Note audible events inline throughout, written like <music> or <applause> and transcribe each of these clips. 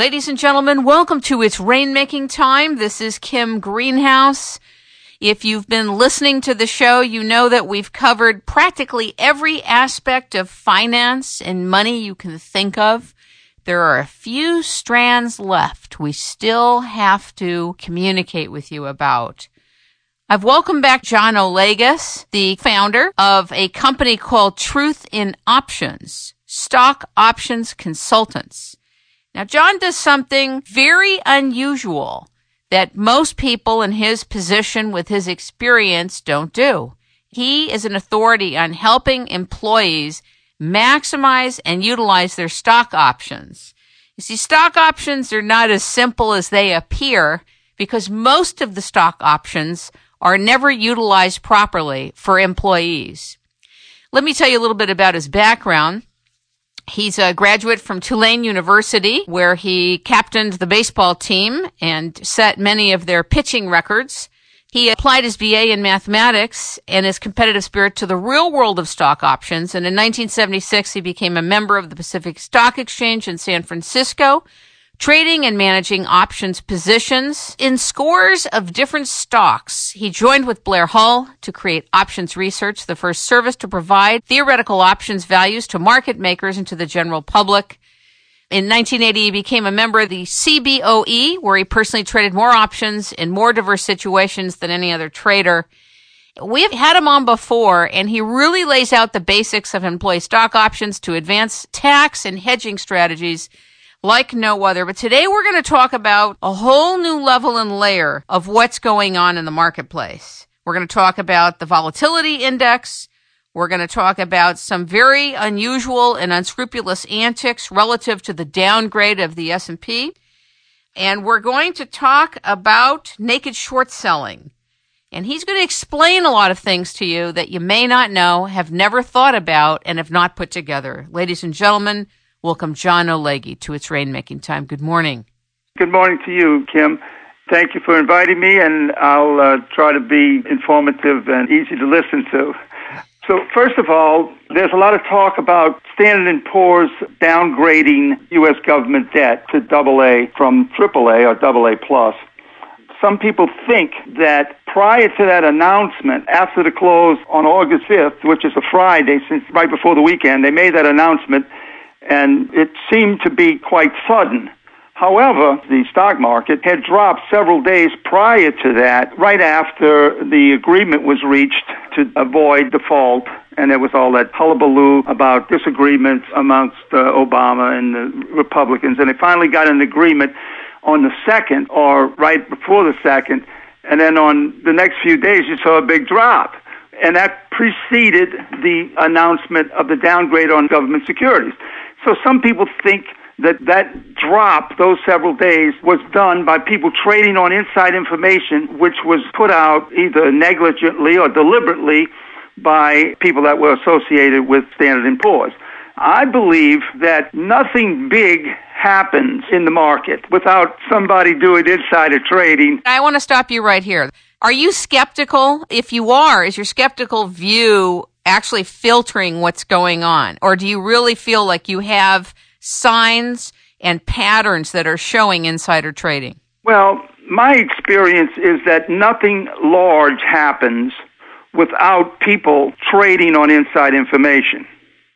Ladies and gentlemen, welcome to It's Rainmaking Time. This is Kim Greenhouse. If you've been listening to the show, you know that we've covered practically every aspect of finance and money you can think of. There are a few strands left we still have to communicate with you about. I've welcomed back John Olagues, the founder of a company called Truth in Options, Stock Options Consultants. Now, John does something very unusual that most people in his position with his experience don't do. He is an authority on helping employees maximize and utilize their stock options. You see, stock options are not as simple as they appear because most of the stock options are never utilized properly for employees. Let me tell you a little bit about his background. He's a graduate from Tulane University, where he captained the baseball team and set many of their pitching records. He applied his BA in mathematics and his competitive spirit to the real world of stock options. And in 1976, he became a member of the Pacific Stock Exchange in San Francisco, trading and managing options positions in scores of different stocks. He joined with Blair Hull to create Options Research, the first service to provide theoretical options values to market makers and to the general public. In 1980, he became a member of the CBOE, where he personally traded more options in more diverse situations than any other trader. We've had him on before, and he really lays out the basics of employee stock options to advance tax and hedging strategies like no other. But today we're going to talk about a whole new level and layer of what's going on in the marketplace. We're going to talk about the volatility index. We're going to talk about some very unusual and unscrupulous antics relative to the downgrade of the S&P. And we're going to talk about naked short selling. And he's going to explain a lot of things to you that you may not know, have never thought about, and have not put together. Ladies and gentlemen, welcome John Olagues to its rainmaking time. Good morning. Good morning to you, Kim. Thank you for inviting me, and I'll uh, try to be informative and easy to listen to. So, first of all, there's a lot of talk about Standard & Poor's downgrading U.S. government debt to AA from AAA or AA plus. Some people think that prior to that announcement, after the close on August 5th, which is a Friday, since right before the weekend, they made that announcement and it seemed to be quite sudden. However, the stock market had dropped several days prior to that, right after the agreement was reached to avoid default. And there was all that hullabaloo about disagreements amongst uh, Obama and the Republicans. And they finally got an agreement on the second, or right before the second. And then on the next few days, you saw a big drop. And that preceded the announcement of the downgrade on government securities. So some people think that that drop, those several days, was done by people trading on inside information, which was put out either negligently or deliberately by people that were associated with Standard & Poor's. I believe that nothing big happens in the market without somebody doing insider trading. I want to stop you right here. Are you skeptical? If you are, is your skeptical view actually filtering what's going on? Or do you really feel like you have signs and patterns that are showing insider trading? Well, my experience is that nothing large happens without people trading on inside information.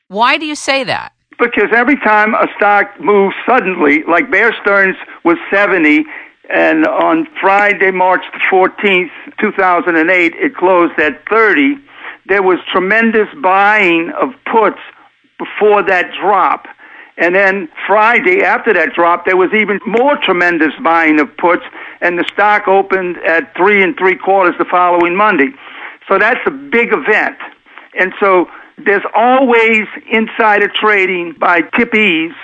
Why do you say that? Because every time a stock moves suddenly, like Bear Stearns was 70, and on Friday, March 14th, 2008, it closed at 30 there was tremendous buying of puts before that drop. And then Friday, after that drop, there was even more tremendous buying of puts, and the stock opened at three and three quarters the following Monday. So that's a big event. And so there's always insider trading by tippees,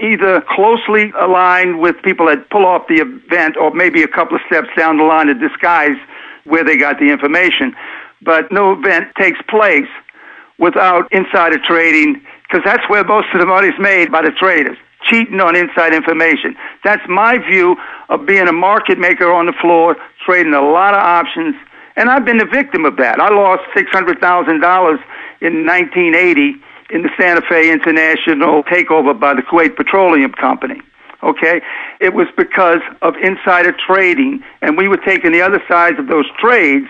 either closely aligned with people that pull off the event or maybe a couple of steps down the line to disguise where they got the information but no event takes place without insider trading because that's where most of the money is made by the traders cheating on inside information. That's my view of being a market maker on the floor, trading a lot of options. And I've been the victim of that. I lost $600,000 in 1980 in the Santa Fe International takeover by the Kuwait Petroleum Company. Okay? It was because of insider trading, and we were taking the other sides of those trades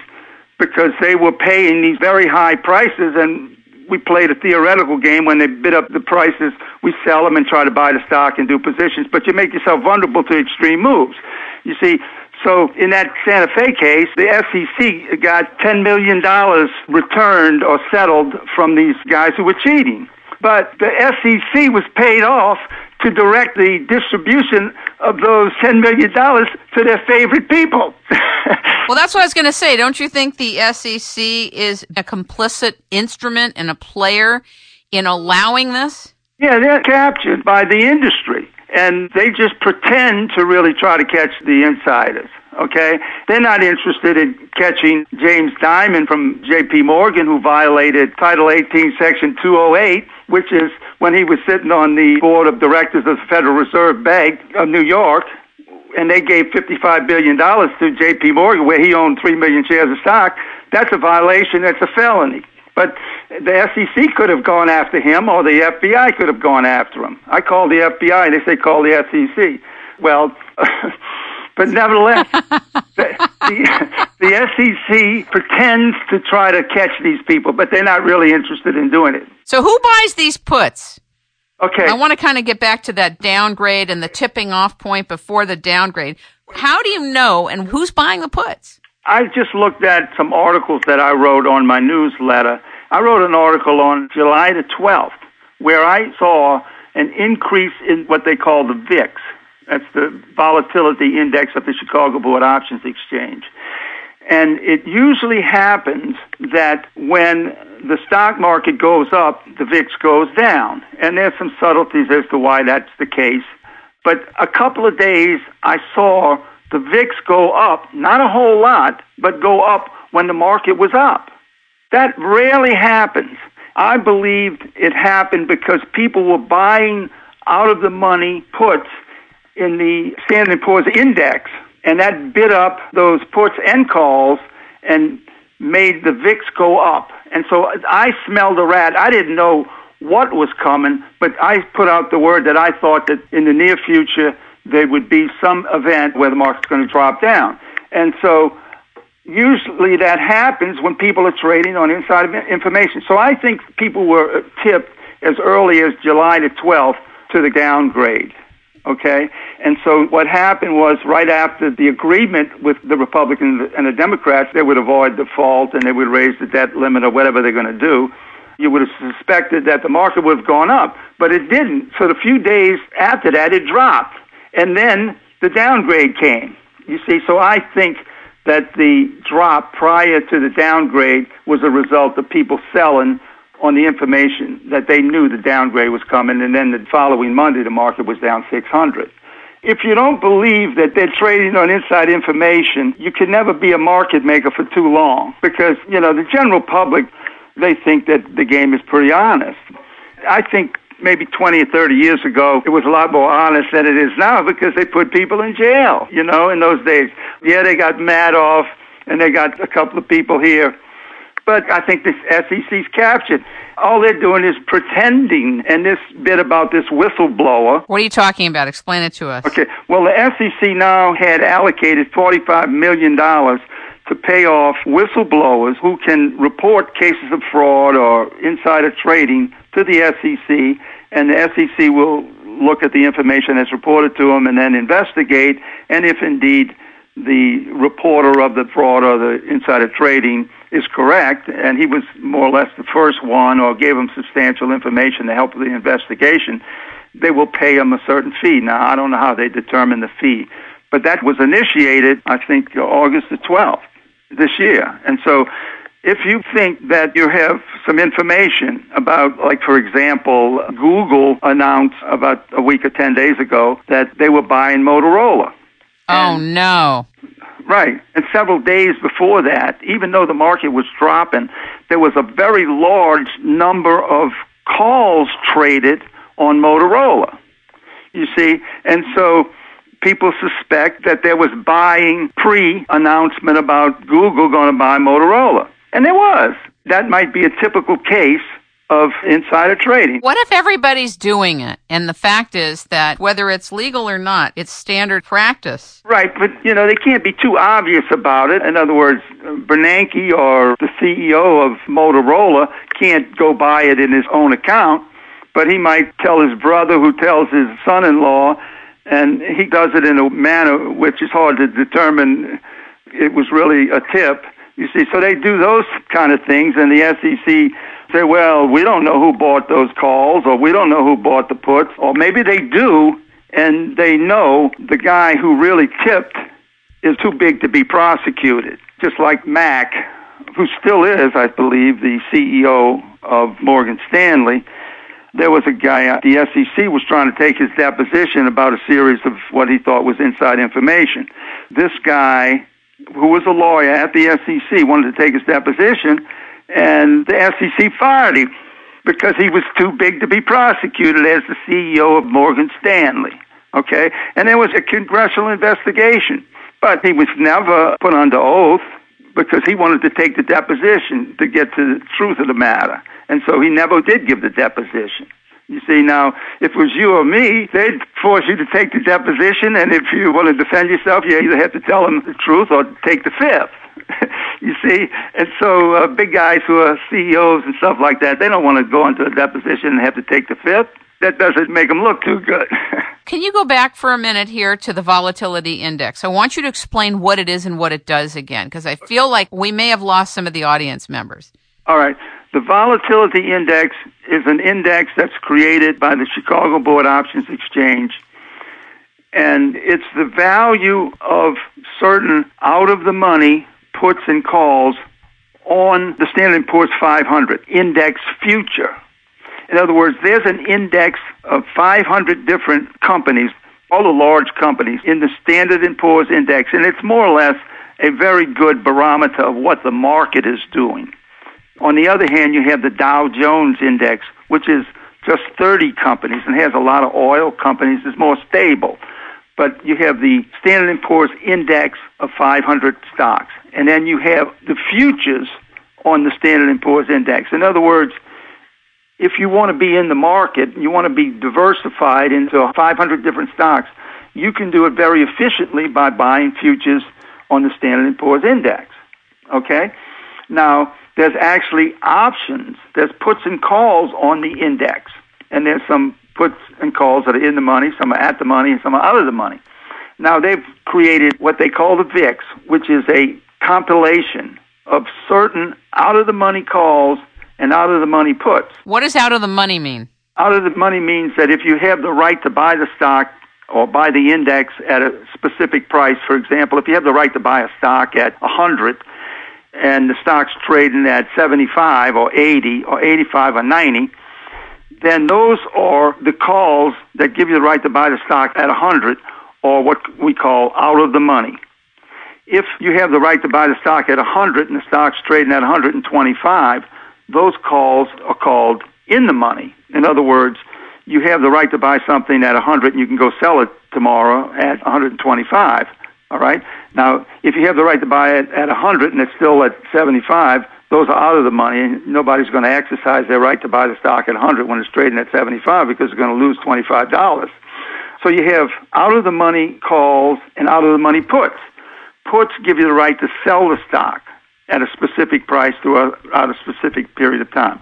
because they were paying these very high prices, and we played a theoretical game when they bid up the prices. We sell them and try to buy the stock and do positions, but you make yourself vulnerable to extreme moves. You see, so in that Santa Fe case, the SEC got $10 million returned or settled from these guys who were cheating. But the SEC was paid off to direct the distribution of those $10 million to their favorite people. <laughs> well, that's what I was going to say. Don't you think the SEC is a complicit instrument and a player in allowing this? Yeah, they're captured by the industry and they just pretend to really try to catch the insiders. Okay, they're not interested in catching James Dimon from J.P. Morgan, who violated Title 18, Section 208, which is when he was sitting on the board of directors of the Federal Reserve Bank of New York, and they gave $55 billion to J.P. Morgan, where he owned 3 million shares of stock. That's a violation. That's a felony. But the SEC could have gone after him, or the FBI could have gone after him. I called the FBI, they say call the SEC. Well, <laughs> but nevertheless, <laughs> the, the, the SEC pretends to try to catch these people, but they're not really interested in doing it. So, who buys these puts? Okay. I want to kind of get back to that downgrade and the tipping off point before the downgrade. How do you know, and who's buying the puts? I just looked at some articles that I wrote on my newsletter. I wrote an article on July the 12th where I saw an increase in what they call the VIX. That's the volatility index of the Chicago Board Options Exchange. And it usually happens that when the stock market goes up, the VIX goes down. And there's some subtleties as to why that's the case. But a couple of days I saw the VIX go up, not a whole lot, but go up when the market was up. That rarely happens. I believed it happened because people were buying out of the money puts in the Standard & Poor's index, and that bid up those puts and calls and made the VIX go up. And so I smelled a rat. I didn't know what was coming, but I put out the word that I thought that in the near future there would be some event where the market's going to drop down. And so usually that happens when people are trading on inside information. So I think people were tipped as early as July the 12th to the downgrade. Okay? And so what happened was right after the agreement with the Republicans and the Democrats, they would avoid default and they would raise the debt limit or whatever they're going to do. You would have suspected that the market would have gone up, but it didn't. So the few days after that, it dropped. And then the downgrade came. You see, so I think that the drop prior to the downgrade was a result of people selling on the information that they knew the downgrade was coming, and then the following Monday the market was down 600. If you don't believe that they're trading on inside information, you can never be a market maker for too long because, you know, the general public, they think that the game is pretty honest. I think maybe 20 or 30 years ago, it was a lot more honest than it is now because they put people in jail, you know, in those days. Yeah, they got Madoff and they got a couple of people here. But I think the SEC's captured. All they're doing is pretending. And this bit about this whistleblower. What are you talking about? Explain it to us. Okay. Well, the SEC now had allocated $45 million to pay off whistleblowers who can report cases of fraud or insider trading to the SEC, and the SEC will look at the information that's reported to them and then investigate, and if indeed the reporter of the fraud or the insider trading is correct, and he was more or less the first one or gave him substantial information to help with the investigation, they will pay him a certain fee. Now, I don't know how they determine the fee, but that was initiated, I think, August the 12th this year. And so if you think that you have some information about, like, for example, Google announced about a week or 10 days ago that they were buying Motorola. Oh, and, no. Right. And several days before that, even though the market was dropping, there was a very large number of calls traded on Motorola. You see? And so people suspect that there was buying pre announcement about Google going to buy Motorola. And there was. That might be a typical case of insider trading. What if everybody's doing it? And the fact is that whether it's legal or not, it's standard practice. Right, but you know, they can't be too obvious about it. In other words, Bernanke or the CEO of Motorola can't go buy it in his own account, but he might tell his brother who tells his son-in-law and he does it in a manner which is hard to determine it was really a tip. You see, so they do those kind of things, and the SEC say, well, we don't know who bought those calls, or we don't know who bought the puts, or maybe they do, and they know the guy who really tipped is too big to be prosecuted. Just like Mack, who still is, I believe, the CEO of Morgan Stanley. There was a guy, uh, the SEC was trying to take his deposition about a series of what he thought was inside information. This guy, who was a lawyer at the SEC, wanted to take his deposition and the SEC fired him because he was too big to be prosecuted as the CEO of Morgan Stanley. Okay? And there was a congressional investigation, but he was never put under oath because he wanted to take the deposition to get to the truth of the matter. And so he never did give the deposition. You see, now, if it was you or me, they'd force you to take the deposition, and if you want to defend yourself, you either have to tell them the truth or take the fifth. <laughs> you see, and so uh, big guys who are CEOs and stuff like that, they don't want to go into a deposition and have to take the fifth. That doesn't make them look too good. <laughs> Can you go back for a minute here to the volatility index? I want you to explain what it is and what it does again, because I feel like we may have lost some of the audience members. All right. The volatility index is an index that's created by the Chicago Board Options Exchange. And it's the value of certain out of the money puts and calls on the Standard & Poor's 500 index future. In other words, there's an index of 500 different companies, all the large companies in the Standard & Poor's index, and it's more or less a very good barometer of what the market is doing. On the other hand, you have the Dow Jones index, which is just 30 companies and has a lot of oil companies, is more stable. But you have the Standard & Poor's index of 500 stocks and then you have the futures on the Standard & Poor's index. In other words, if you want to be in the market, you want to be diversified into 500 different stocks, you can do it very efficiently by buying futures on the Standard & Poor's index. Okay? Now, there's actually options. There's puts and calls on the index. And there's some puts and calls that are in the money, some are at the money, and some are out of the money. Now, they've created what they call the VIX, which is a compilation of certain out of the money calls and out of the money puts. What does out of the money mean? Out of the money means that if you have the right to buy the stock or buy the index at a specific price, for example, if you have the right to buy a stock at 100 and the stock's trading at 75 or 80 or 85 or 90, then those are the calls that give you the right to buy the stock at 100 or what we call out of the money if you have the right to buy the stock at 100 and the stock's trading at 125, those calls are called in the money. In other words, you have the right to buy something at 100 and you can go sell it tomorrow at 125. All right? Now, if you have the right to buy it at 100 and it's still at 75, those are out of the money nobody's going to exercise their right to buy the stock at 100 when it's trading at 75 because they're going to lose $25. So you have out of the money calls and out of the money puts puts give you the right to sell the stock at a specific price throughout a specific period of time.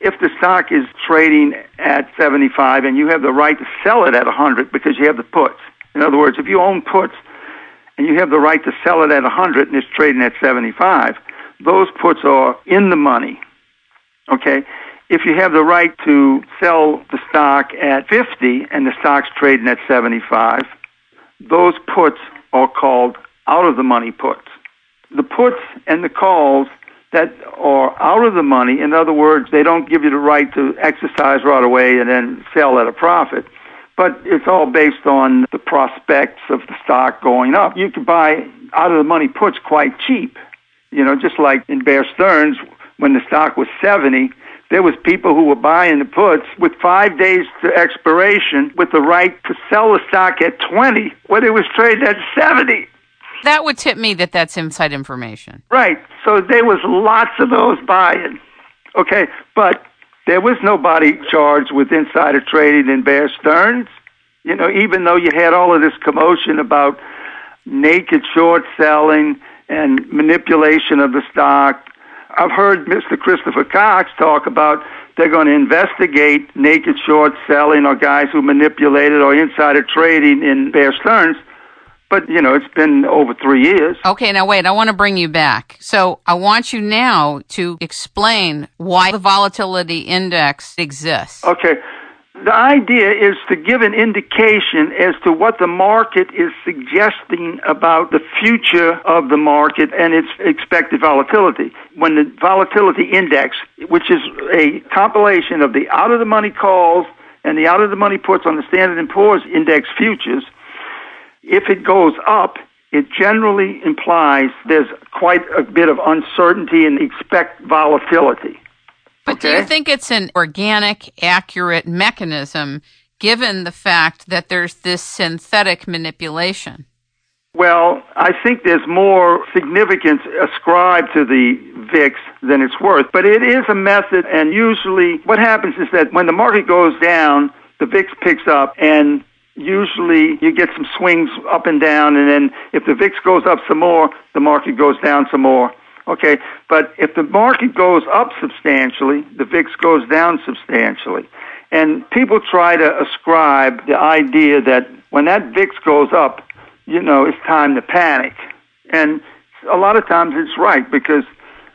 If the stock is trading at 75 and you have the right to sell it at 100 because you have the puts. In other words, if you own puts and you have the right to sell it at 100 and it's trading at 75, those puts are in the money. Okay? If you have the right to sell the stock at 50 and the stock's trading at 75, those puts are called out of the money puts. The puts and the calls that are out of the money, in other words, they don't give you the right to exercise right away and then sell at a profit, but it's all based on the prospects of the stock going up. You can buy out of the money puts quite cheap. You know, just like in Bear Stearns, when the stock was 70, there was people who were buying the puts with five days to expiration with the right to sell the stock at 20 when it was trading at 70 that would tip me that that's inside information. Right. So there was lots of those buying. Okay, but there was nobody charged with insider trading in Bear Stearns. You know, even though you had all of this commotion about naked short selling and manipulation of the stock, I've heard Mr. Christopher Cox talk about they're going to investigate naked short selling or guys who manipulated or insider trading in Bear Stearns. But, you know, it's been over three years. Okay, now wait, I want to bring you back. So I want you now to explain why the volatility index exists. Okay. The idea is to give an indication as to what the market is suggesting about the future of the market and its expected volatility. When the volatility index, which is a compilation of the out of the money calls and the out of the money puts on the Standard & Poor's index futures, if it goes up, it generally implies there's quite a bit of uncertainty and expect volatility. But okay. do you think it's an organic, accurate mechanism given the fact that there's this synthetic manipulation? Well, I think there's more significance ascribed to the VIX than it's worth. But it is a method, and usually what happens is that when the market goes down, the VIX picks up, and usually you get some swings up and down, and then if the VIX goes up some more, the market goes down some more. Okay, but if the market goes up substantially, the VIX goes down substantially. And people try to ascribe the idea that when that VIX goes up, you know, it's time to panic. And a lot of times it's right because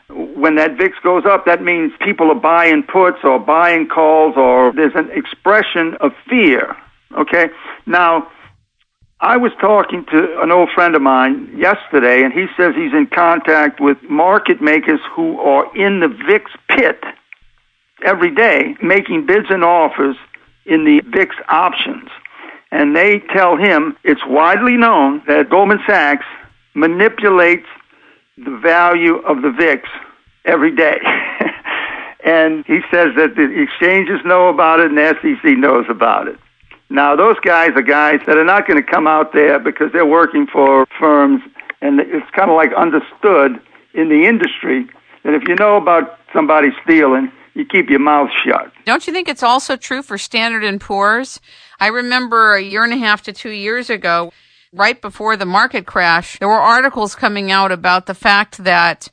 when that VIX goes up, that means people are buying puts or buying calls or there's an expression of fear. Okay? Now, I was talking to an old friend of mine yesterday, and he says he's in contact with market makers who are in the VIX pit every day making bids and offers in the VIX options. And they tell him it's widely known that Goldman Sachs manipulates the value of the VIX every day. <laughs> and he says that the exchanges know about it and the SEC knows about it. Now, those guys are guys that are not going to come out there because they're working for firms, and it's kind of like understood in the industry that if you know about somebody stealing, you keep your mouth shut. Don't you think it's also true for Standard and Poor's? I remember a year and a half to two years ago, right before the market crash, there were articles coming out about the fact that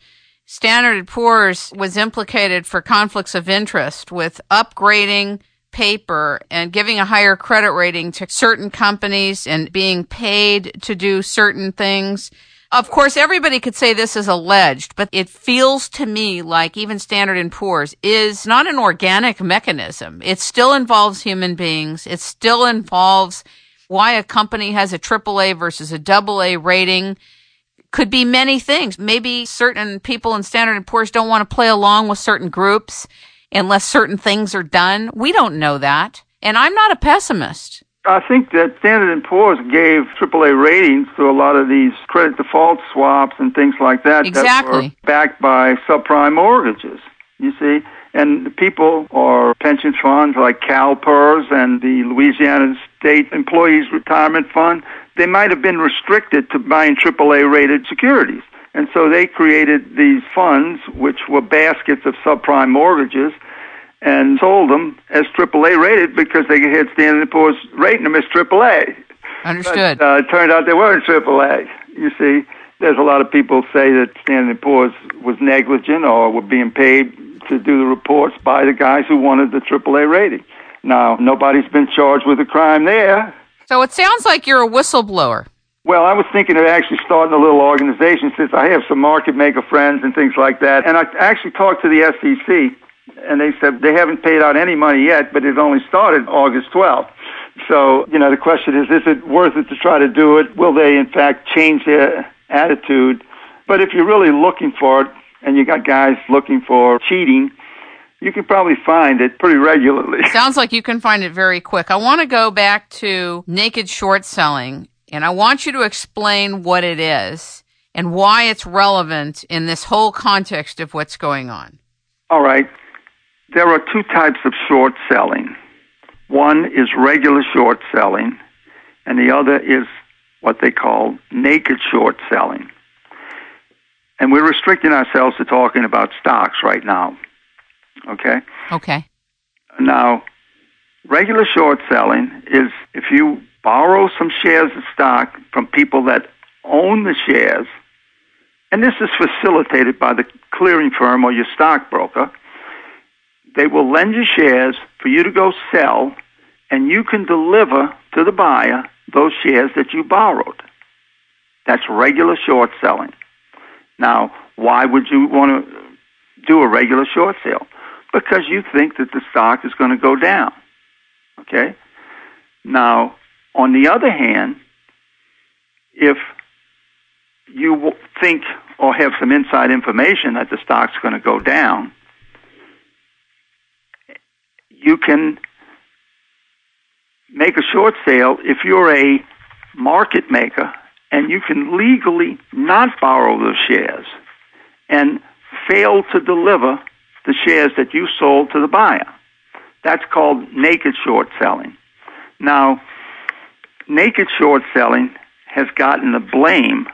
Standard & Poor's was implicated for conflicts of interest with upgrading paper and giving a higher credit rating to certain companies and being paid to do certain things. Of course, everybody could say this is alleged, but it feels to me like even Standard & Poor's is not an organic mechanism. It still involves human beings. It still involves why a company has a AAA versus a AA rating. Could be many things. Maybe certain people in Standard & Poor's don't want to play along with certain groups unless certain things are done. We don't know that. And I'm not a pessimist. I think that Standard & Poor's gave AAA ratings to a lot of these credit default swaps and things like that exactly. that were backed by subprime mortgages, you see. And the people or pension funds like CalPERS and the Louisiana State Employees Retirement Fund, they might have been restricted to buying AAA rated securities. And so they created these funds, which were baskets of subprime mortgages, and sold them as AAA rated because they had Standard & Poor's rating them as AAA. Understood. But, uh, it turned out they weren't AAA. You see, there's a lot of people say that Standard & Poor's was negligent or were being paid to do the reports by the guys who wanted the AAA rating. Now, nobody's been charged with a crime there. So it sounds like you're a whistleblower. Well, I was thinking of actually starting a little organization since I have some market maker friends and things like that. And I actually talked to the SEC, and they said they haven't paid out any money yet, but it only started August 12th. So, you know, the question is, is it worth it to try to do it? Will they, in fact, change their attitude? But if you're really looking for it, and you got guys looking for cheating, you can probably find it pretty regularly. Sounds like you can find it very quick. I want to go back to naked short selling and I want you to explain what it is and why it's relevant in this whole context of what's going on. All right. There are two types of short selling. One is regular short selling, and the other is what they call naked short selling. And we're restricting ourselves to talking about stocks right now. Okay? Okay. Now, regular short selling is if you borrow some shares of stock from people that own the shares, and this is facilitated by the clearing firm or your stockbroker. They will lend you shares for you to go sell, and you can deliver to the buyer those shares that you borrowed. That's regular short selling. Now, why would you want to do a regular short sale? Because you think that the stock is going to go down. Okay? Now, on the other hand, if you think or have some inside information that the stock's going to go down, you can make a short sale if you're a market maker and you can legally not borrow those shares and fail to deliver the shares that you sold to the buyer. That's called naked short selling. Now, naked short selling has gotten the blame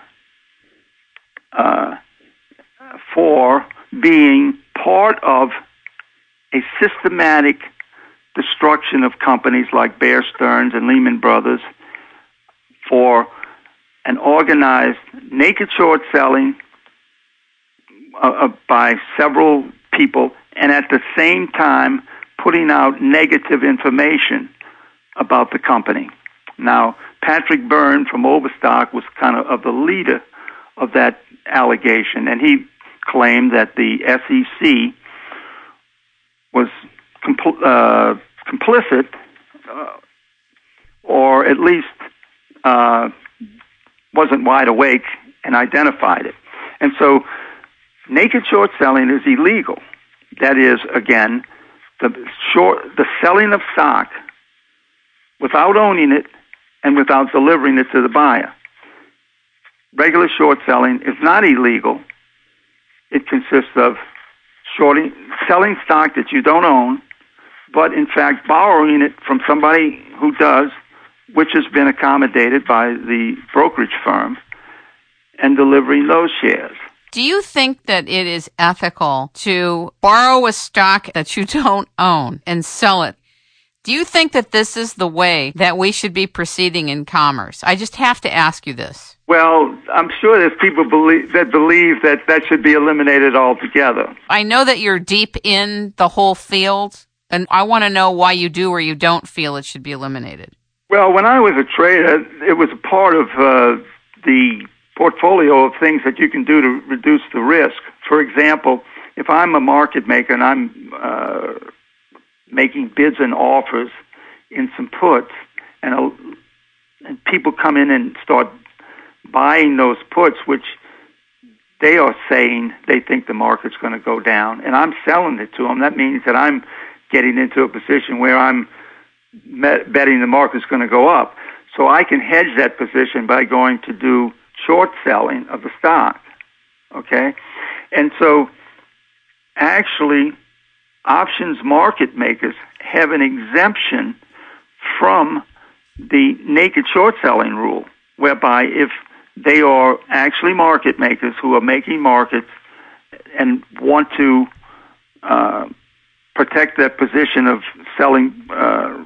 uh, for being part of a systematic destruction of companies like Bear Stearns and Lehman Brothers for an organized naked short selling uh, uh, by several people and at the same time putting out negative information about the company. Now, Patrick Byrne from Overstock was kind of, of the leader of that allegation, and he claimed that the SEC was compl- uh, complicit, uh, or at least uh, wasn't wide awake and identified it. And so, naked short selling is illegal. That is, again, the short, the selling of stock without owning it and without delivering it to the buyer. Regular short selling is not illegal. It consists of shorting, selling stock that you don't own, but in fact borrowing it from somebody who does, which has been accommodated by the brokerage firm, and delivering those shares. Do you think that it is ethical to borrow a stock that you don't own and sell it? Do you think that this is the way that we should be proceeding in commerce? I just have to ask you this. Well, I'm sure there's people believe, that believe that that should be eliminated altogether. I know that you're deep in the whole field, and I want to know why you do or you don't feel it should be eliminated. Well, when I was a trader, it was a part of uh, the portfolio of things that you can do to reduce the risk. For example, if I'm a market maker and I'm uh, making bids and offers in some puts, and, a, and people come in and start buying those puts, which they are saying they think the market's going to go down, and I'm selling it to them. That means that I'm getting into a position where I'm betting the market's going to go up. So I can hedge that position by going to do short selling of the stock. Okay? And so actually, options market makers have an exemption from the naked short selling rule, whereby if they are actually market makers who are making markets and want to uh, protect their position of selling uh,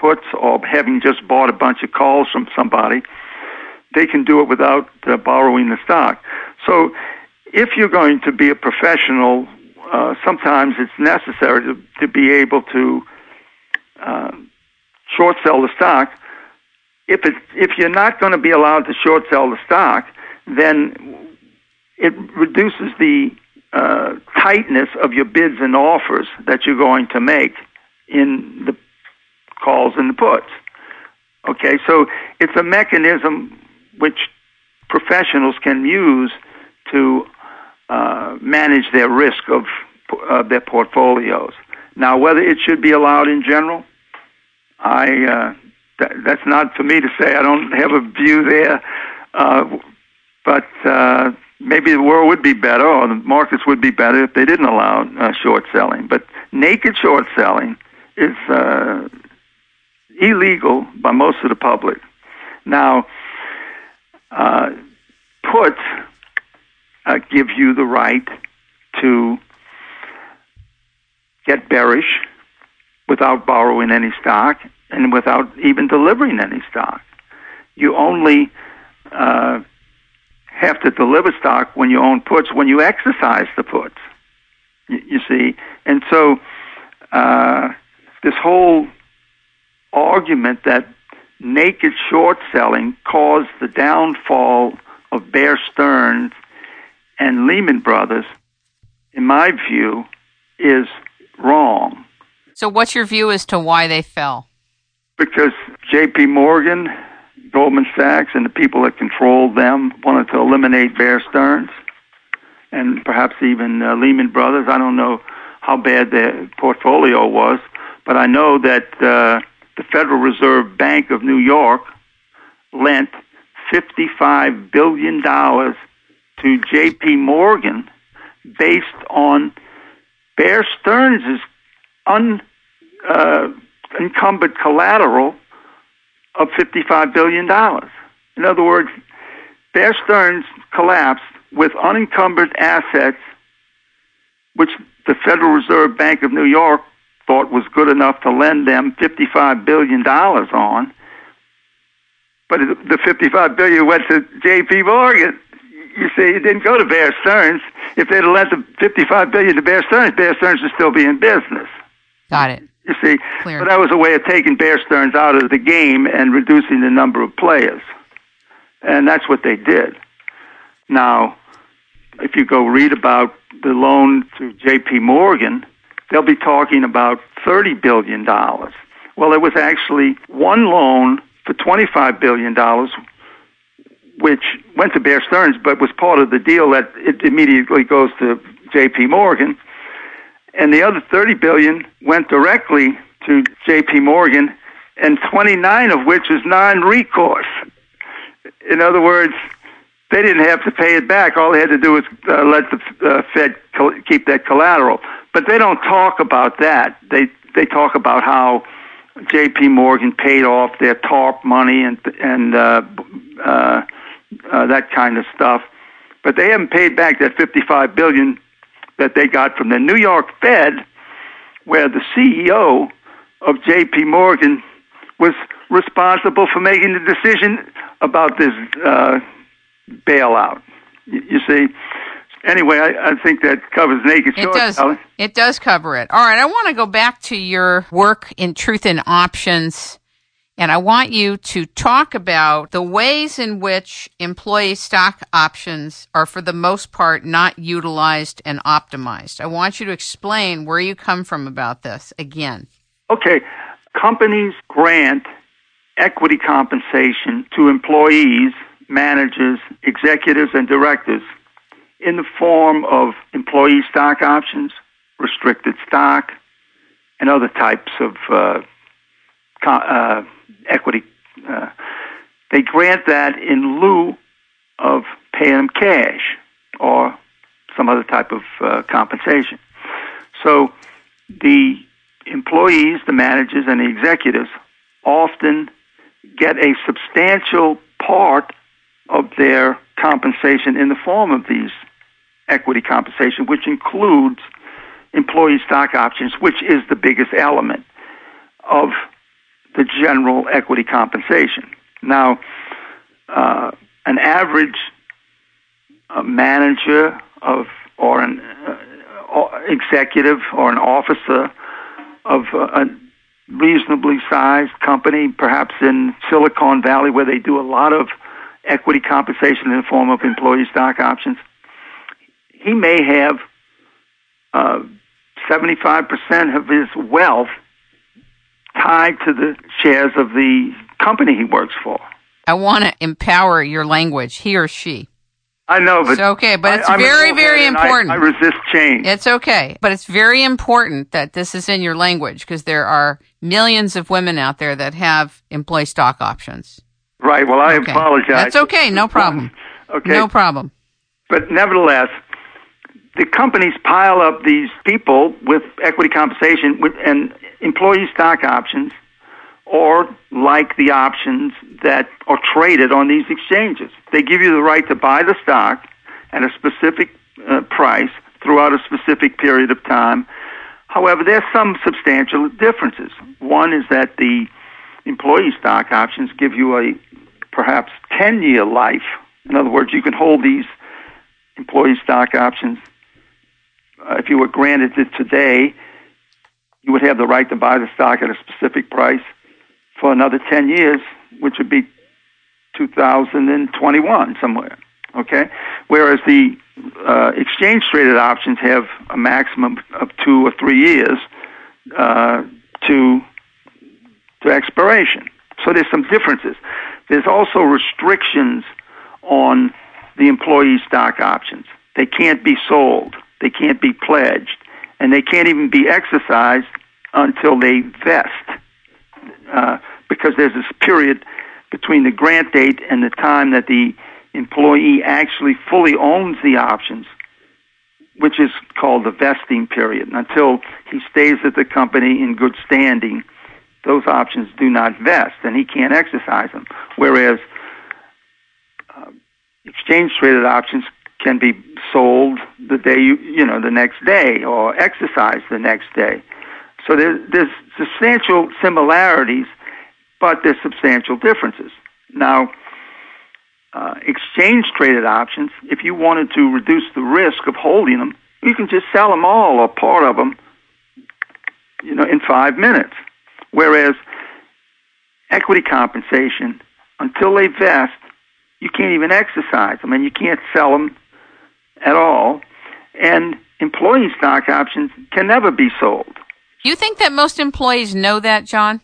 puts or having just bought a bunch of calls from somebody, they can do it without uh, borrowing the stock. So if you're going to be a professional, uh, sometimes it's necessary to, to be able to uh, short sell the stock. If it, if you're not going to be allowed to short sell the stock, then it reduces the uh, tightness of your bids and offers that you're going to make in the calls and the puts. Okay, so it's a mechanism which professionals can use to uh, manage their risk of uh, their portfolios. Now, whether it should be allowed in general, I uh, th- that's not for me to say. I don't have a view there, uh, but uh, maybe the world would be better, or the markets would be better if they didn't allow uh, short selling. But naked short selling is uh, illegal by most of the public. Now, uh, puts uh, give you the right to get bearish without borrowing any stock and without even delivering any stock. You only uh, have to deliver stock when you own puts when you exercise the puts. You, you see, and so uh, this whole argument that naked short selling caused the downfall of Bear Stearns and Lehman Brothers, in my view, is wrong. So, what's your view as to why they fell? Because J.P. Morgan, Goldman Sachs, and the people that controlled them wanted to eliminate Bear Stearns, and perhaps even uh, Lehman Brothers. I don't know how bad their portfolio was, but I know that uh, the Federal Reserve Bank of New York lent $55 billion to J.P. Morgan based on Bear Stearns' unencumbered uh, collateral of $55 billion. In other words, Bear Stearns collapsed with unencumbered assets, which the Federal Reserve Bank of New York thought was good enough to lend them $55 billion on. But the 55 billion went to J.P. Morgan. You see, it didn't go to Bear Stearns. If they'd have lent the 55 billion to Bear Stearns, Bear Stearns would still be in business. Got it. You see, Clear. so that was a way of taking Bear Stearns out of the game and reducing the number of players. And that's what they did. Now, if you go read about the loan to J.P. Morgan, they'll be talking about $30 billion. Well, it was actually one loan for $25 billion, which went to Bear Stearns, but was part of the deal that it immediately goes to J.P. Morgan. And the other 30 billion went directly to J.P. Morgan, and 29 of which is non-recourse. In other words, they didn't have to pay it back. All they had to do was uh, let the uh, Fed co- keep that collateral. But they don't talk about that. They they talk about how J.P. Morgan paid off their TARP money and and uh, uh, uh, that kind of stuff. But they haven't paid back that 55 billion that they got from the New York Fed, where the CEO of J.P. Morgan was responsible for making the decision about this uh, bailout. You, you see. Anyway, I, I think that covers naked It short does. It does cover it. All right. I want to go back to your work in Truth in Options, and I want you to talk about the ways in which employee stock options are, for the most part, not utilized and optimized. I want you to explain where you come from about this again. Okay, companies grant equity compensation to employees, managers, executives, and directors in the form of employee stock options, restricted stock, and other types of uh, uh, equity. Uh, they grant that in lieu of paying them cash or some other type of uh, compensation. So the employees, the managers, and the executives often get a substantial part of their compensation in the form of these equity compensation, which includes employee stock options, which is the biggest element of the general equity compensation. Now, uh, an average uh, manager of or an uh, executive or an officer of a reasonably sized company, perhaps in Silicon Valley, where they do a lot of equity compensation in the form of employee stock options, he may have uh, 75% of his wealth tied to the shares of the company he works for. I want to empower your language, he or she. I know, but It's okay, but it's I, very, very and I- important. I, resist change. It's okay, but it's very important that this is in your language because there are millions of women out there that have employee stock options. right. Well, I Okay. apologize. That's okay, no problem. <laughs> Okay. No problem. But nevertheless, the companies pile up these people with equity compensation and employee stock options, or like the options that are traded on these exchanges. They give you the right to buy the stock at a specific uh, price throughout a specific period of time. However, there's some substantial differences. One is that the employee stock options give you a perhaps 10 year life. In other words, you can hold these employee stock options. Uh, if you were granted it today, you would have the right to buy the stock at a specific price for another 10 years, which would be 2021 somewhere. Okay? Whereas the uh, exchange traded options have a maximum of two or three years uh, to to expiration. So there's some differences. There's also restrictions on the employee stock options. They can't be sold. They can't be pledged, and they can't even be exercised until they vest, uh, because there's this period between the grant date and the time that the employee actually fully owns the options, which is called the vesting period. And Until he stays at the company in good standing, those options do not vest, and he can't exercise them. Whereas uh, exchange traded options can be sold the day you you know the next day or exercised the next day. So there's, there's substantial similarities, but there's substantial differences. Now, uh, exchange traded options, if you wanted to reduce the risk of holding them, you can just sell them all or part of them, you know, in five minutes. Whereas equity compensation, until they vest, you can't even exercise them and you can't sell them at all. And employee stock options can never be sold. You think that most employees know that, John?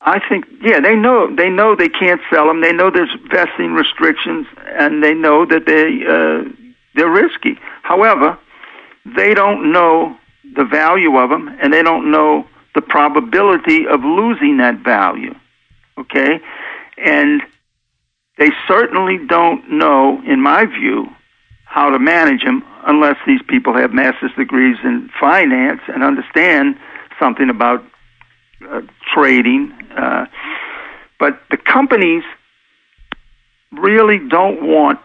I think, yeah, they know. They know they can't sell them. They know there's vesting restrictions, and they know that they uh, they're risky. However, they don't know the value of them, and they don't know the probability of losing that value. Okay? And they certainly don't know, in my view, how to manage them unless these people have master's degrees in finance and understand something about uh, trading. Uh, but the companies really don't want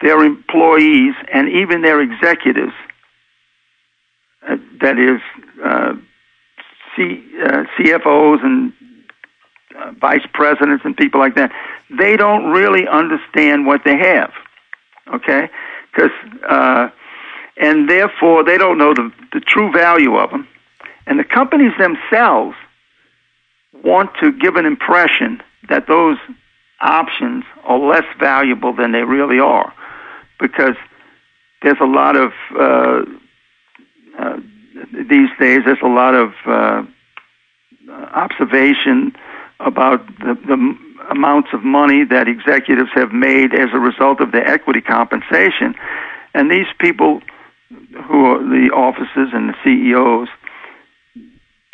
their employees and even their executives, uh, that is, uh, C, uh, CFOs and uh, vice presidents and people like that, they don't really understand what they have. Okay, because uh, and therefore they don't know the the true value of them, and the companies themselves want to give an impression that those options are less valuable than they really are, because there's a lot of uh, uh, these days, there's a lot of uh, observation about the, the amounts of money that executives have made as a result of their equity compensation. And these people who are the officers and the CEOs,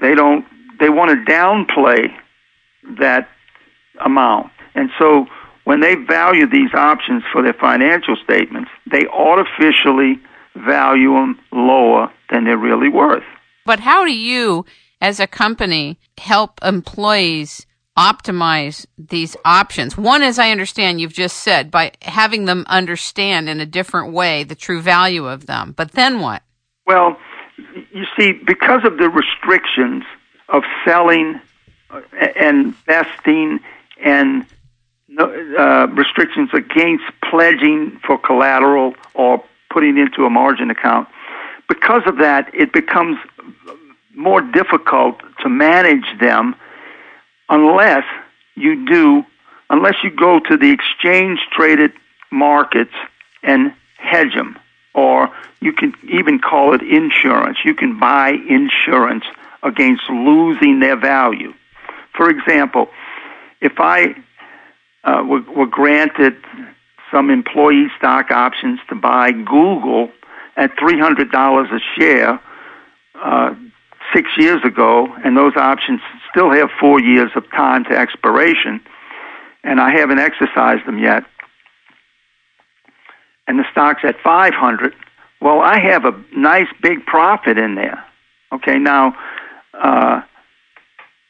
they don't, they want to downplay that amount. And so when they value these options for their financial statements, they artificially value them lower than they're really worth. But how do you, as a company, help employees optimize these options? One, as I understand, you've just said, by having them understand in a different way the true value of them. But then what? Well, you see, because of the restrictions of selling uh, and vesting and uh, restrictions against pledging for collateral or putting into a margin account. Because of that, it becomes more difficult to manage them unless you do, unless you go to the exchange traded markets and hedge them. Or you can even call it insurance. You can buy insurance against losing their value. For example, if I uh, were, were granted some employee stock options to buy Google at $300 a share uh, six years ago, and those options still have four years of time to expiration, and I haven't exercised them yet. And the stock's at 500. Well, I have a nice big profit in there. Okay, now uh,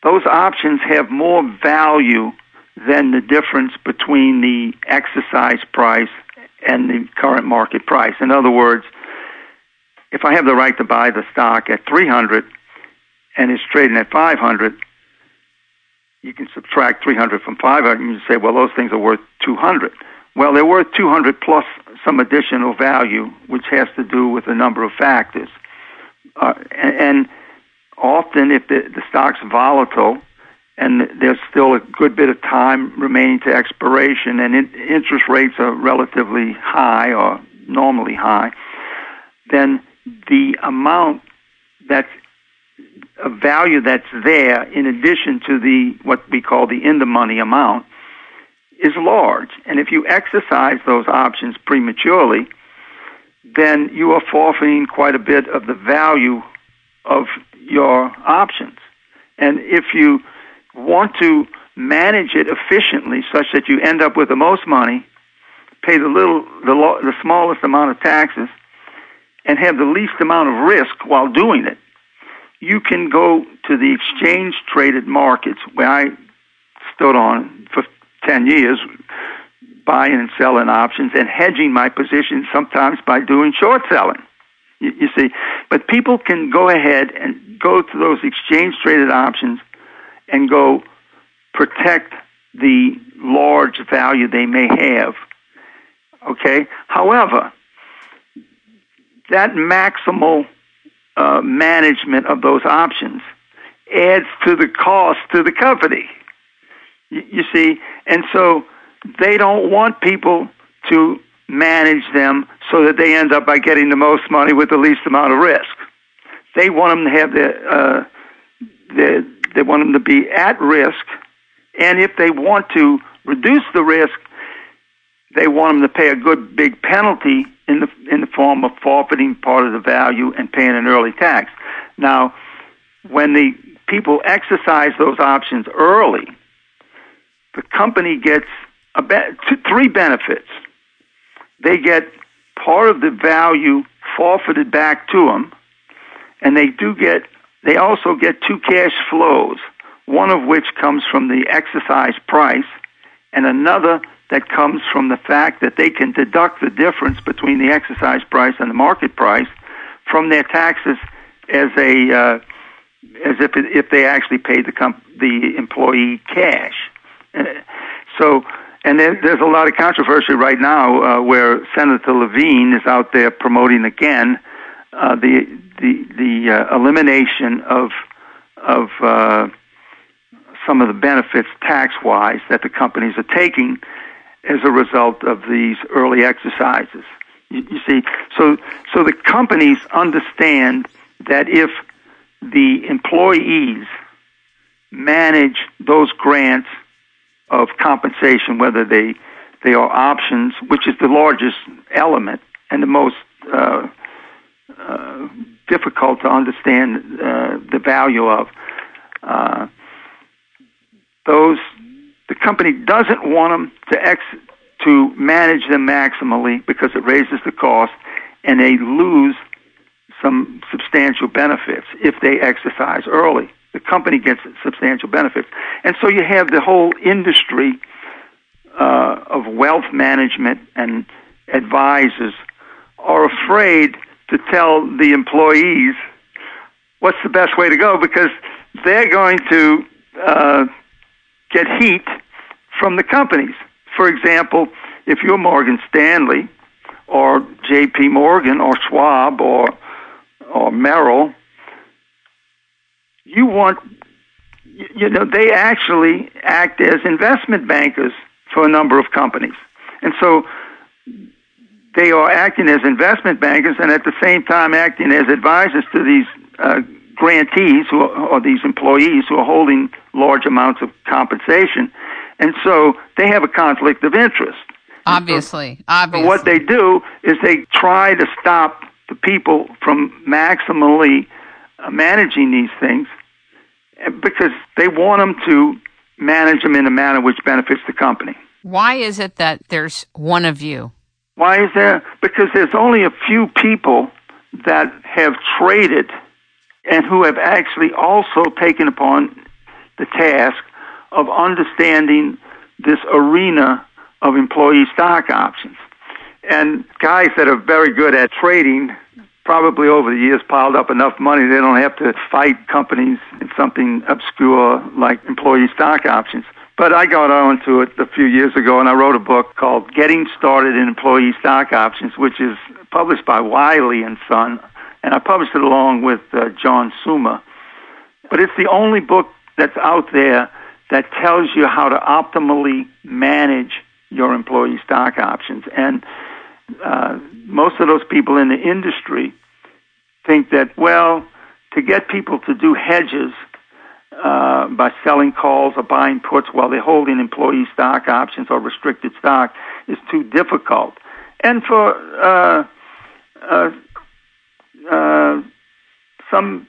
those options have more value than the difference between the exercise price and the current market price. In other words, if I have the right to buy the stock at 300 and it's trading at 500, you can subtract 300 from 500 and you say, well, those things are worth 200. Well, they're worth 200 plus some additional value, which has to do with a number of factors. Uh, and, and often, if the, the stock's volatile and there's still a good bit of time remaining to expiration, and in, interest rates are relatively high or normally high, then the amount that's a value that's there in addition to the what we call the in the money amount is large. And if you exercise those options prematurely, then you are forfeiting quite a bit of the value of your options. And if you want to manage it efficiently such that you end up with the most money, pay the little the, lo- the smallest amount of taxes and have the least amount of risk while doing it, you can go to the exchange traded markets where I stood on for 10 years buying and selling options and hedging my position sometimes by doing short selling. You, you see, but people can go ahead and go to those exchange traded options and go protect the large value they may have. Okay? However, that maximal uh, management of those options adds to the cost to the company. You, you see, and so they don't want people to manage them so that they end up by getting the most money with the least amount of risk. They want them to have the, uh, the they want them to be at risk, and if they want to reduce the risk, they want them to pay a good big penalty in the in the form of forfeiting part of the value and paying an early tax. Now, when the people exercise those options early, the company gets be- two, three benefits. They get part of the value forfeited back to them, and they do get they also get two cash flows, one of which comes from the exercise price, and another that comes from the fact that they can deduct the difference between the exercise price and the market price from their taxes as a uh, as if if they actually paid the comp- the employee cash. Uh, so, and there, there's a lot of controversy right now uh, where Senator Levin is out there promoting again uh, the the the uh, elimination of of uh, some of the benefits tax wise that the companies are taking as a result of these early exercises. You, you see, so so the companies understand that if the employees manage those grants of compensation, whether they they are options, which is the largest element and the most uh, uh, difficult to understand uh, the value of. Uh, those the company doesn't want them to ex to manage them maximally because it raises the cost, and they lose some substantial benefits if they exercise early. The company gets substantial benefits, and so you have the whole industry uh, of wealth management and advisors are afraid to tell the employees what's the best way to go because they're going to uh, get heat from the companies. For example, if you're Morgan Stanley or J.P. Morgan or Schwab or or Merrill, you want you know they actually act as investment bankers for a number of companies, and so they are acting as investment bankers and at the same time acting as advisors to these uh, grantees who are, or these employees who are holding large amounts of compensation. And so they have a conflict of interest. Obviously, so, obviously. what they do is they try to stop the people from maximally uh, managing these things uh, because they want them to manage them in a manner which benefits the company. Why is it that there's one of you? Why is there? Because there's only a few people that have traded and who have actually also taken upon the task of understanding this arena of employee stock options. And guys that are very good at trading probably over the years piled up enough money they don't have to fight companies in something obscure like employee stock options. But I got onto it a few years ago and I wrote a book called Getting Started in Employee Stock Options, which is published by Wiley and Son, and I published it along with uh, John Summa. But it's the only book that's out there that tells you how to optimally manage your employee stock options. And uh, most of those people in the industry think that, well, to get people to do hedges uh, by selling calls or buying puts while they're holding employee stock options or restricted stock is too difficult. And for uh, uh, some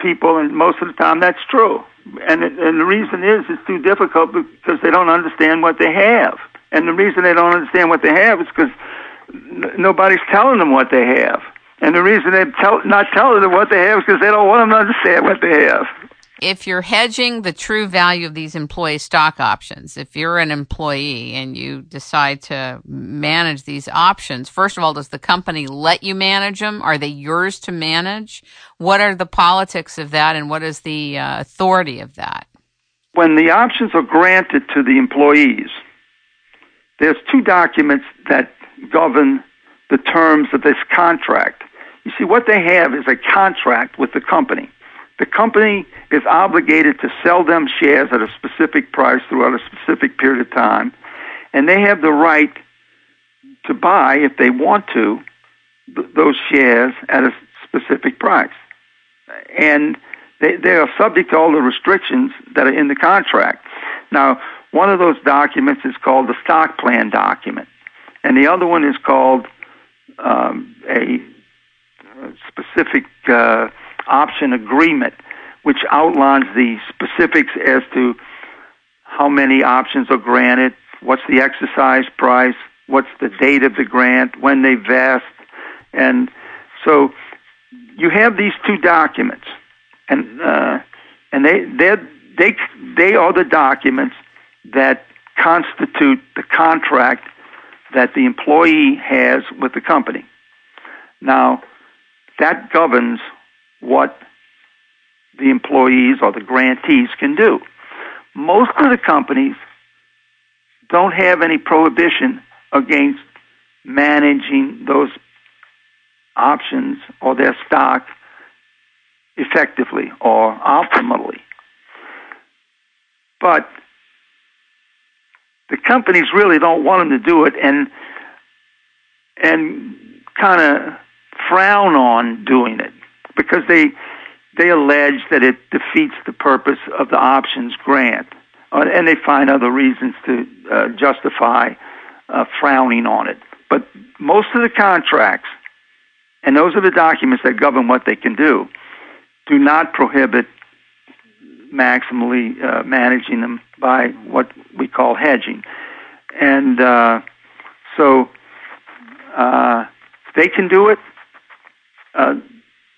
people, and most of the time that's true. And, it, and the reason is it's too difficult because they don't understand what they have. And the reason they don't understand what they have is because n- nobody's telling them what they have. And the reason they're tell- not telling them what they have is because they don't want them to understand what they have. If you're hedging the true value of these employee stock options, if you're an employee and you decide to manage these options, first of all, does the company let you manage them? Are they yours to manage? What are the politics of that and what is the uh, authority of that? When the options are granted to the employees, there's two documents that govern the terms of this contract. You see, what they have is a contract with the company. The company is obligated to sell them shares at a specific price throughout a specific period of time, and they have the right to buy, if they want to, th- those shares at a specific price. And they, they are subject to all the restrictions that are in the contract. Now, one of those documents is called the stock plan document, and the other one is called um, a specific uh, option agreement, which outlines the specifics as to how many options are granted, what's the exercise price, what's the date of the grant, when they vest, and so you have these two documents, and uh, and they they they they are the documents that constitute the contract that the employee has with the company. Now, that governs what the employees or the grantees can do. Most of the companies don't have any prohibition against managing those options or their stock effectively or optimally. But the companies really don't want them to do it and and kind of frown on doing it because they they allege that it defeats the purpose of the options grant, uh, and they find other reasons to uh, justify uh, frowning on it. But most of the contracts, and those are the documents that govern what they can do, do not prohibit maximally uh, managing them by what we call hedging. And uh, so they can do it.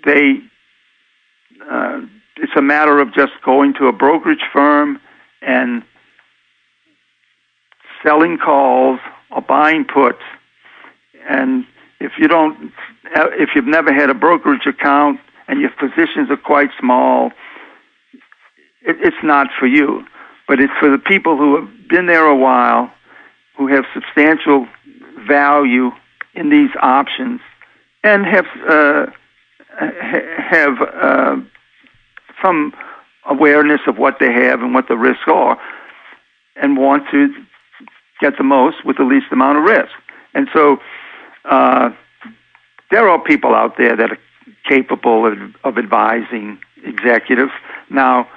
They uh, it's a matter of just going to a brokerage firm and selling calls or buying puts. And if you don't, if you've never had a brokerage account and your positions are quite small, it, it's not for you. But it's for the people who have been there a while, who have substantial value in these options, and have uh, have uh, some awareness of what they have and what the risks are, and want to get the most with the least amount of risk. And so, uh, there are people out there that are capable of, of advising executives. Now,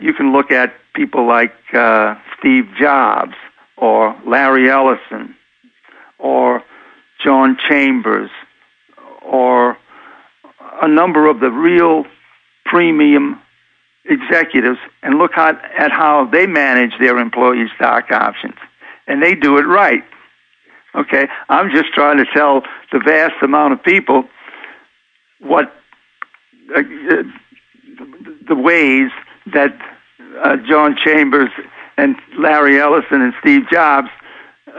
you can look at people like uh, Steve Jobs or Larry Ellison or John Chambers or a number of the real premium executives and look at, at how they manage their employee stock options. And they do it right. Okay, I'm just trying to tell the vast amount of people what uh, the ways that uh, John Chambers and Larry Ellison and Steve Jobs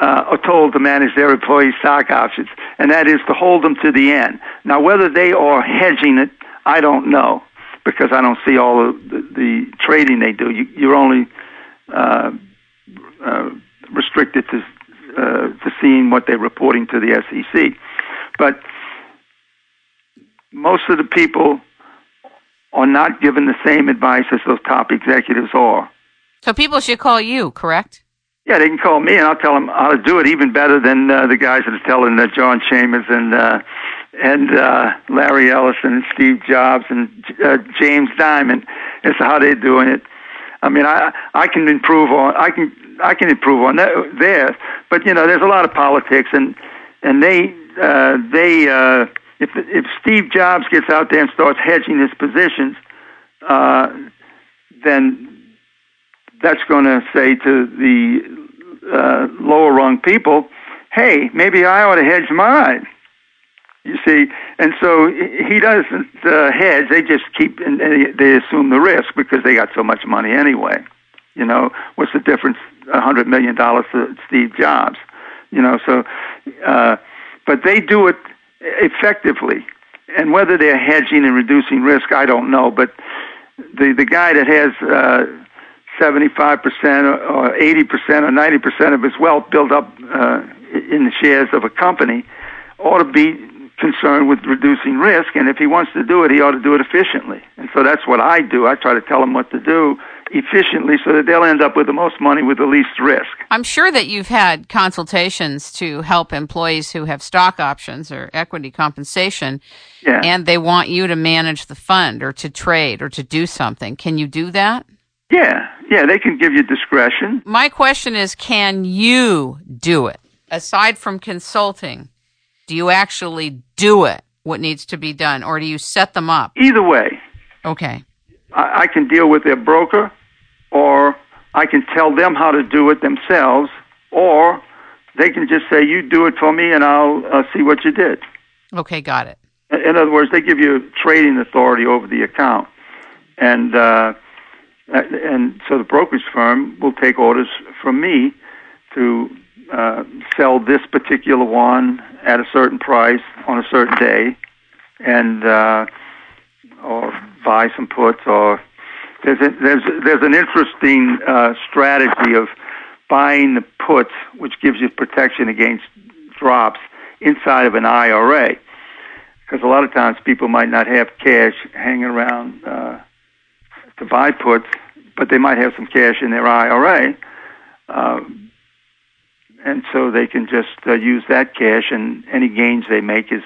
uh, are told to manage their employee stock options. and that is to hold them to the end. Now, whether they are hedging it, I don't know because I don't see all of the, the trading they do. You, you're only uh, uh, restricted to uh, to seeing what they're reporting to the SEC. But most of the people are not given the same advice as those top executives are. So people should call you, correct? Yeah, they can call me, and I'll tell them how to do it even better than uh, the guys that are telling uh, John Chambers and uh, and uh, Larry Ellison and Steve Jobs and uh, James Dimon as to how they're doing it. I mean, I I can improve on I can I can improve on that there, but you know, there's a lot of politics, and and they uh, they uh, if if Steve Jobs gets out there and starts hedging his positions, uh, then that's going to say to the uh, lower rung people, "Hey, maybe I ought to hedge mine." You see, and so he doesn't uh, hedge. They just keep and they assume the risk because they got so much money anyway. You know, what's the difference? A hundred million dollars to Steve Jobs. You know, so uh, but they do it effectively, and whether they're hedging and reducing risk, I don't know. But the the guy that has uh, seventy five percent or eighty percent or ninety percent of his wealth built up uh, in the shares of a company ought to be concerned with reducing risk, and if he wants to do it, he ought to do it efficiently. And so that's what I do. I try to tell him what to do efficiently so that they'll end up with the most money with the least risk. I'm sure that you've had consultations to help employees who have stock options or equity compensation, yeah. and they want you to manage the fund or to trade or to do something. Can you do that? Yeah, yeah, they can give you discretion. My question is can you do it? Aside from consulting, do you actually do it, what needs to be done, or do you set them up? Either way. Okay. I, I can deal with their broker, or I can tell them how to do it themselves, or they can just say, "You do it for me, and I'll uh, see what you did." Okay, got it. In other words, they give you trading authority over the account, and uh, and so the brokerage firm will take orders from me to uh, sell this particular one at a certain price on a certain day, and uh, or buy some puts, or there's a, there's there's an interesting uh, strategy of buying the puts, which gives you protection against drops inside of an IRA, because a lot of times people might not have cash hanging around uh, to buy puts, but they might have some cash in their IRA. Uh, and so they can just uh, use that cash, and any gains they make is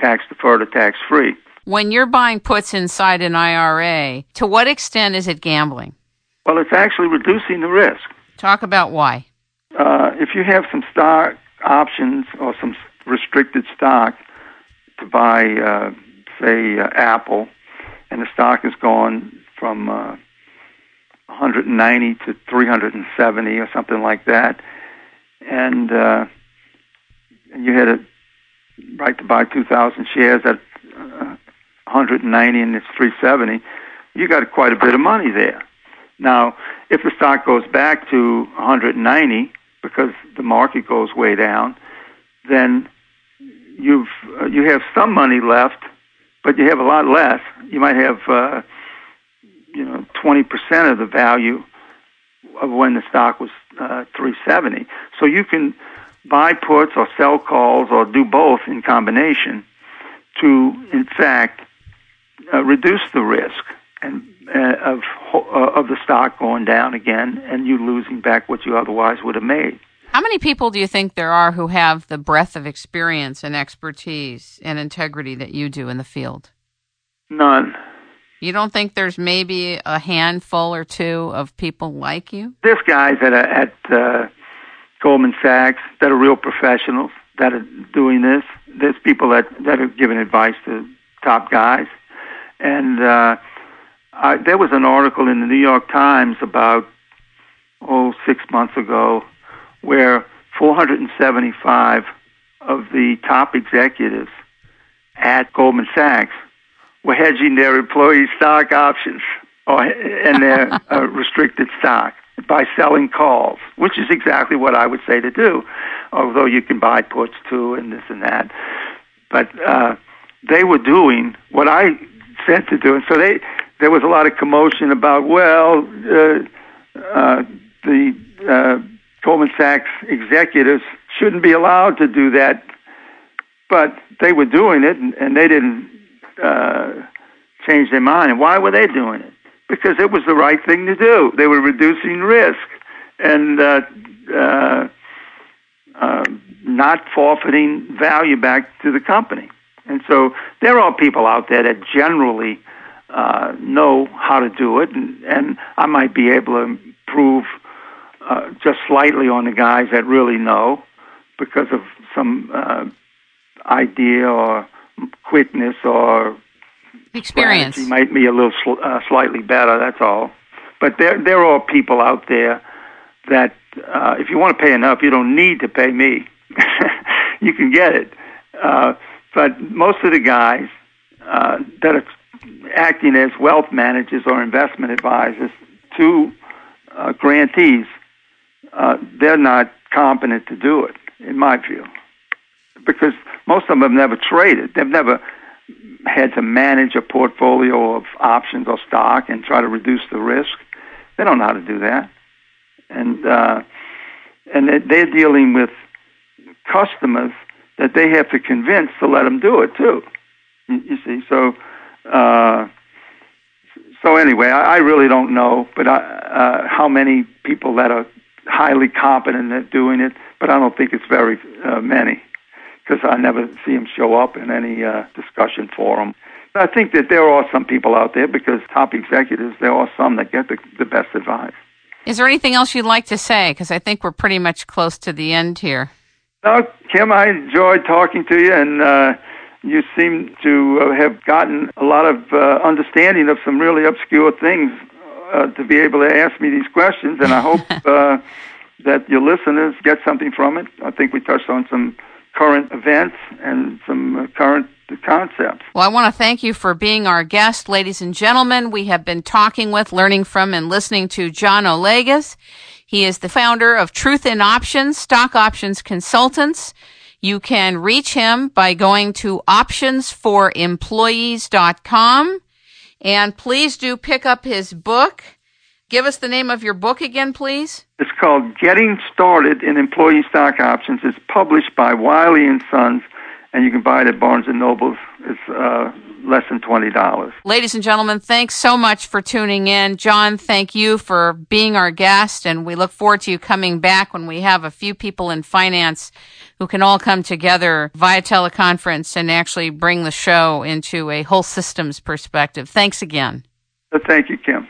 tax deferred or tax free. When you're buying puts inside an IRA, to what extent is it gambling? Well, it's actually reducing the risk. Talk about why. Uh, if you have some stock options or some restricted stock to buy, uh, say, uh, Apple, and the stock has gone from 190 uh, to 370 or something like that, and uh, you had a right to buy 2,000 shares at uh, 190 and it's 370, you got quite a bit of money there. Now, if the stock goes back to 190 because the market goes way down, then you've uh, you have some money left, but you have a lot less. You might have uh, you know 20% of the value of when the stock was uh, 370. So you can buy puts or sell calls or do both in combination to, in fact, uh, reduce the risk and uh, of uh, of the stock going down again and you losing back what you otherwise would have made. How many people do you think there are who have the breadth of experience and expertise and integrity that you do in the field? None. You don't think there's maybe a handful or two of people like you? There's guys at at uh, Goldman Sachs that are real professionals that are doing this. There's people that that are giving advice to top guys, and uh, I, there was an article in the New York Times about oh six months ago where 475 of the top executives at Goldman Sachs were hedging their employee stock options or and their <laughs> uh, restricted stock. by selling calls, which is exactly what I would say to do, although you can buy puts too and this and that. But uh, they were doing what I said to do, and so they there was a lot of commotion about well, uh, uh, the uh, Goldman Sachs executives shouldn't be allowed to do that, but they were doing it, and, and they didn't uh, change their mind. Why were they doing it? Because it was the right thing to do. They were reducing risk and uh, uh, uh, not forfeiting value back to the company. And so there are people out there that generally uh, know how to do it, and, and I might be able to improve uh, just slightly on the guys that really know because of some uh, idea or quickness or experience. Might be a little sl- uh, slightly better. That's all. But there there are people out there that uh, if you want to pay enough, you don't need to pay me. <laughs> you can get it. Uh, but most of the guys uh, that are acting as wealth managers or investment advisors to uh, grantees, uh, they're not competent to do it, in my view, because most of them have never traded. They've never had to manage a portfolio of options or stock and try to reduce the risk. They don't know how to do that, and uh, and they're dealing with customers that they have to convince to let them do it too. You see, so uh, so anyway, I, I really don't know, but I, uh, how many people that are highly competent at doing it, but I don't think it's very uh, many because I never see them show up in any uh, discussion forum. I think that there are some people out there because top executives, there are some that get the, the best advice. Is there anything else you'd like to say? Because I think we're pretty much close to the end here. No, Kim, I enjoyed talking to you, and uh, you seem to uh, have gotten a lot of uh, understanding of some really obscure things uh, to be able to ask me these questions, and I hope <laughs> uh, that your listeners get something from it. I think we touched on some current events and some uh, current concepts. Well, I want to thank you for being our guest, ladies and gentlemen. We have been talking with, learning from, and listening to John Olagues. He is the founder of Truth in Options, Stock Options Consultants. You can reach him by going to optionsforemployees.com. And please do pick up his book. Give us the name of your book again, please. It's called Getting Started in Employee Stock Options. It's published by Wiley and Sons, and you can buy it at Barnes and Nobles. It's uh, less than $20. Ladies and gentlemen, thanks so much for tuning in. John, thank you for being our guest, and we look forward to you coming back when we have a few people in finance who can all come together via teleconference and actually bring the show into a whole systems perspective. Thanks again. Thank you, Kim.